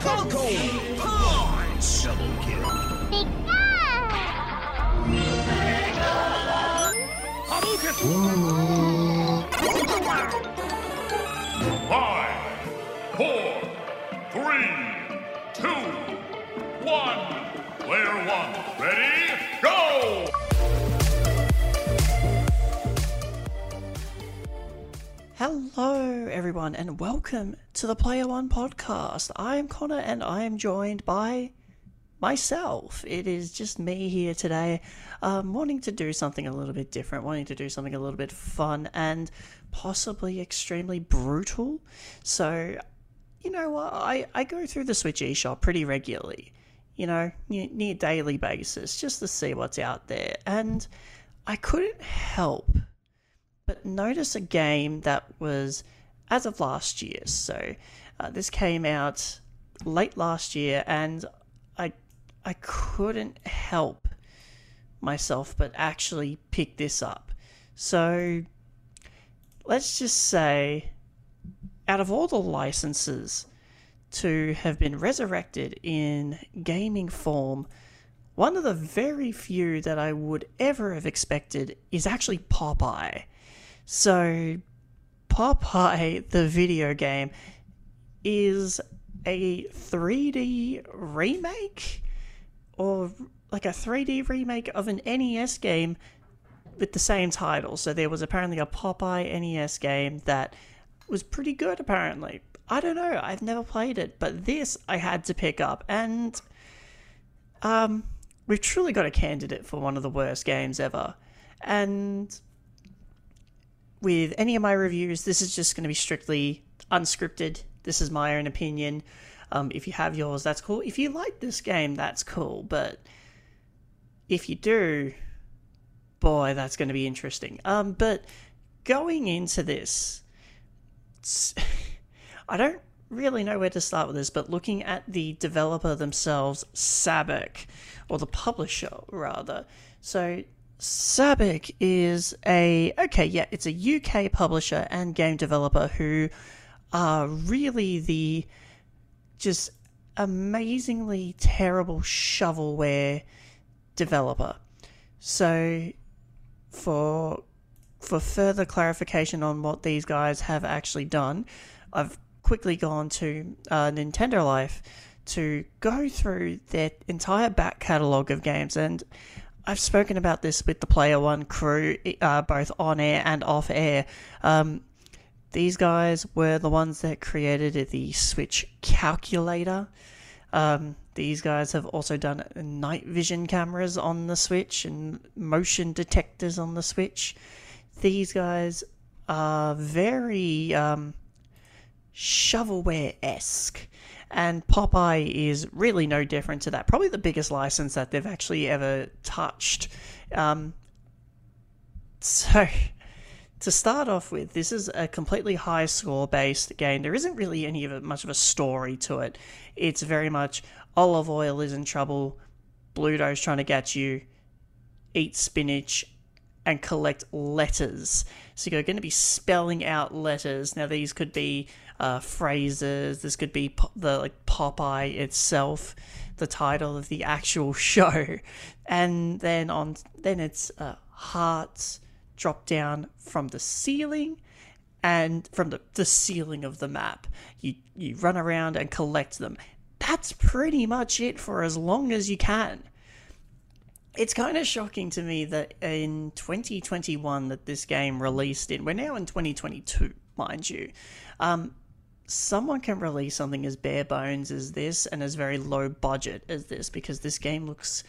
Double kill. Five, four, three, two, one. Player one, ready, go! Hello, everyone, and welcome to the Player One podcast. I am Connor, and I am joined by myself. It is just me here today, um, wanting to do something a little bit different, wanting to do something a little bit fun and possibly extremely brutal. So, you know what? I, I go through the Switch eShop pretty regularly, you know, near, daily basis, just to see what's out there. And I couldn't help but notice a game that was as of last year. So uh, this came out late last year, and I I couldn't help myself but actually pick this up. So let's just say, out of all the licenses to have been resurrected in gaming form. One of the very few that I would ever have expected is actually Popeye. So, Popeye, the video game, is a 3D remake or like a 3D remake of an NES game with the same title. So, there was apparently a Popeye NES game that was pretty good, apparently. I don't know, I've never played it, but this I had to pick up, and um, we've truly got a candidate for one of the worst games ever. And with any of my reviews, this is just going to be strictly unscripted. This is my own opinion. Um, if you have yours, that's cool. If you like this game, that's cool. But if you do, boy, that's going to be interesting. Um, but going into this, I don't really know where to start with this, but looking at the developer themselves, Sabec, or the publisher rather. So Sabec is a okay, yeah, it's a UK publisher and game developer who are really the just amazingly terrible shovelware developer. So for for further clarification on what these guys have actually done, I've quickly gone to uh, Nintendo Life to go through their entire back catalogue of games, and I've spoken about this with the Player One crew, uh, both on air and off air. Um, these guys were the ones that created the Switch calculator. Um, these guys have also done night vision cameras on the Switch and motion detectors on the Switch. These guys are very um, shovelware esque. And Popeye is really no different to that. Probably the biggest license that they've actually ever touched. Um, so, to start off with, this is a completely high score based game. There isn't really any of it, much of a story to it. It's very much Olive Oyl is in trouble, Bluto's trying to get you, eat spinach, and collect letters. So you're going to be spelling out letters. Now these could be uh, phrases. This could be po- the like Popeye itself, the title of the actual show, and then on then it's uh, hearts drop down from the ceiling. And from the, the ceiling of the map, you you run around and collect them. That's pretty much it for as long as you can it's kind of shocking to me that in 2021 that this game released in we're now in 2022 mind you. Um, someone can release something as bare bones as this and as very low budget as this because this game looks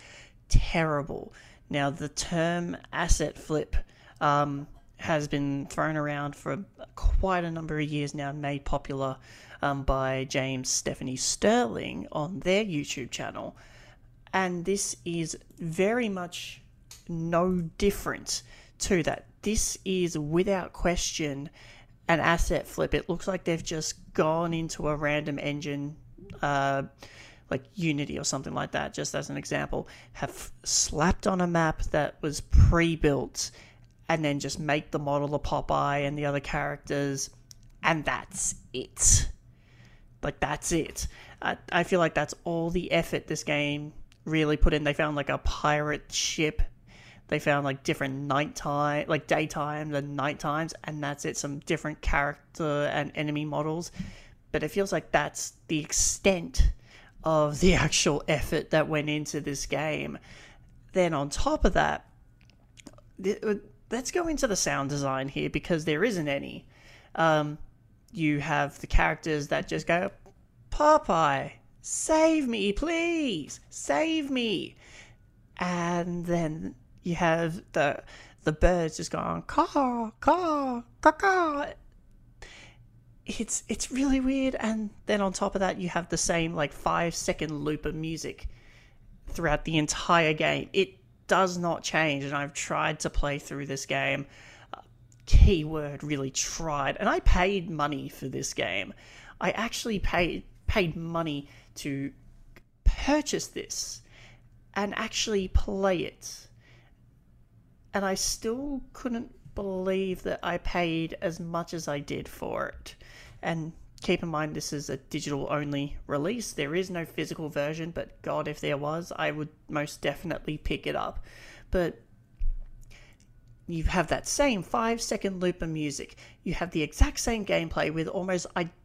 terrible. Now the term asset flip um, has been thrown around for quite a number of years now made popular um, by james stephanie sterling on their youtube channel and this is very much no different to that. This is without question an asset flip. It looks like they've just gone into a random engine, uh, like Unity or something like that, just as an example, have slapped on a map that was pre built and then just make the model of Popeye and the other characters, and that's it. Like that's it. I, I feel like that's all the effort this game really put in. They found like a pirate ship. They found like different nighttime, like daytime and night times, and that's it. Some different character and enemy models, but it feels like that's the extent of the actual effort that went into this game. Then on top of that, uh, let's go into the sound design here because there isn't any. Um, you have the characters that just go, Popeye, save me, please, save me. And then you have the the birds just going caw caw caw caw. It's it's really weird, and then on top of that, you have the same like five second loop of music throughout the entire game. It does not change, and I've tried to play through this game. Keyword really tried, and I paid money for this game. I actually paid paid money to purchase this and actually play it. And I still couldn't believe that I paid as much as I did for it. And keep in mind, this is a digital only release. There is no physical version, but God, if there was, I would most definitely pick it up. But you have that same five second loop of music. You have the exact same gameplay with almost identical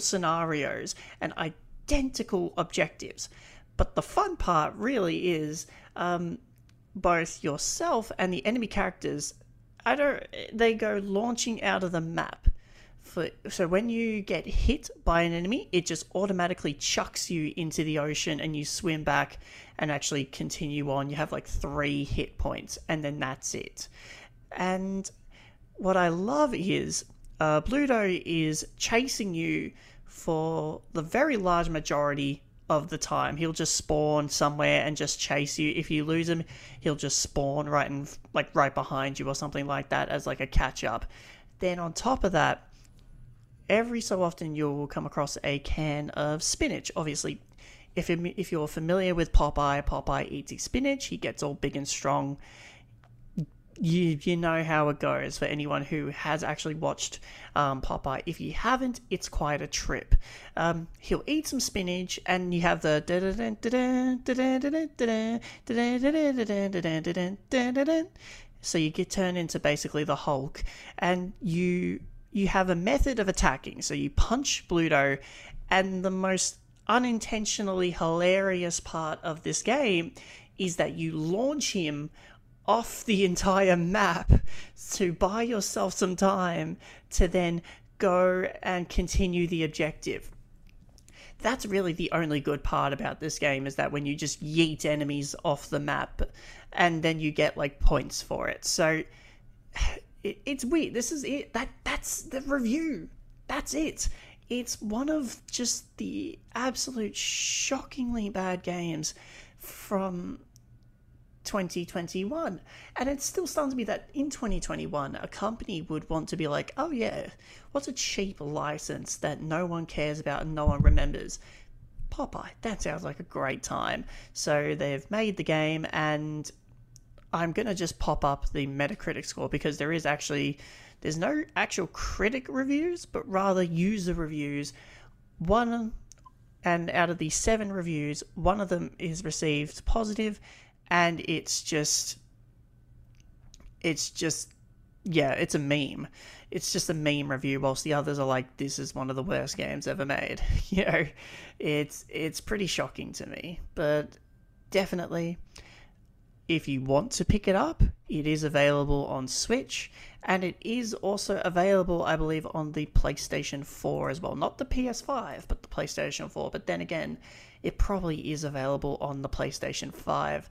scenarios and identical objectives. But the fun part really is um, both yourself and the enemy characters. I don't. They go launching out of the map. For, so when you get hit by an enemy, it just automatically chucks you into the ocean, and you swim back and actually continue on. You have like three hit points, and then that's it. And what I love is uh, Bluto is chasing you for the very large majority of the time. He'll just spawn somewhere and just chase you. If you lose him, he'll just spawn right in, like right behind you or something like that as like a catch up. Then on top of that, every so often you'll come across a can of spinach. Obviously, if if you're familiar with Popeye, Popeye eats his spinach. He gets all big and strong you you know how it goes for anyone who has actually watched um, Popeye. If you haven't, it's quite a trip. Um, he'll eat some spinach, and you have the so you get turned into basically the Hulk, and you you have a method of attacking. So you punch Bluto, and the most unintentionally hilarious part of this game is that you launch him off the entire map to buy yourself some time to then go and continue the objective. That's really the only good part about this game is that when you just yeet enemies off the map and then you get like points for it. So it, it's weird. This is it. That that's the review. That's it. It's one of just the absolute shockingly bad games from 2021. And it still stuns me that in 2021, a company would want to be like, oh yeah, what's a cheap license that no one cares about and no one remembers? Popeye. That sounds like a great time. So they've made the game, and I'm going to just pop up the Metacritic score because there is actually. There's no actual critic reviews, but rather user reviews. One and out of the seven reviews, one of them is received positive and it's just it's just yeah, it's a meme. It's just a meme review, whilst the others are like, "This is one of the worst games ever made." you know, it's it's pretty shocking to me, but definitely, if you want to pick it up, it is available on Switch, and it is also available, I believe, on the PlayStation 4 as well. Not the PS5, but the PlayStation 4. But then again, it probably is available on the PlayStation 5.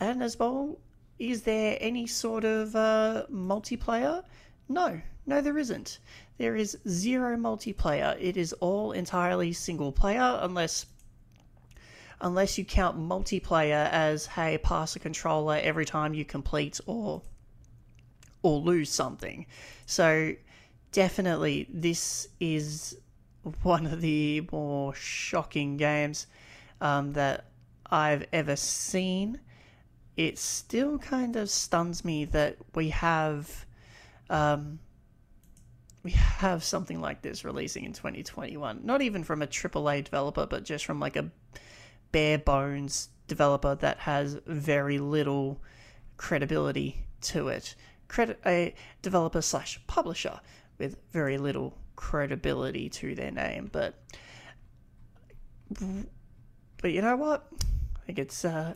And as well, is there any sort of uh, multiplayer? No, no, there isn't. There is zero multiplayer. It is all entirely single player, unless unless you count multiplayer as hey, pass a controller every time you complete or or lose something. So definitely, this is one of the more shocking games um, that I've ever seen it still kind of stuns me that we have um, we have something like this releasing in 2021. Not even from a AAA developer, but just from like a bare bones developer that has very little credibility to it. Credit a developer slash publisher with very little credibility to their name, but but you know what? I think it's uh,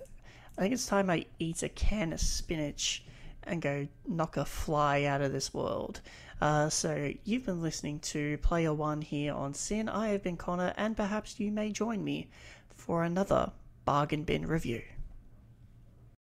I think it's time I eat a can of spinach and go knock a fly out of this world. Uh, so you've been listening to Player One here on Sin. I have been Connor, and perhaps you may join me for another bargain bin review.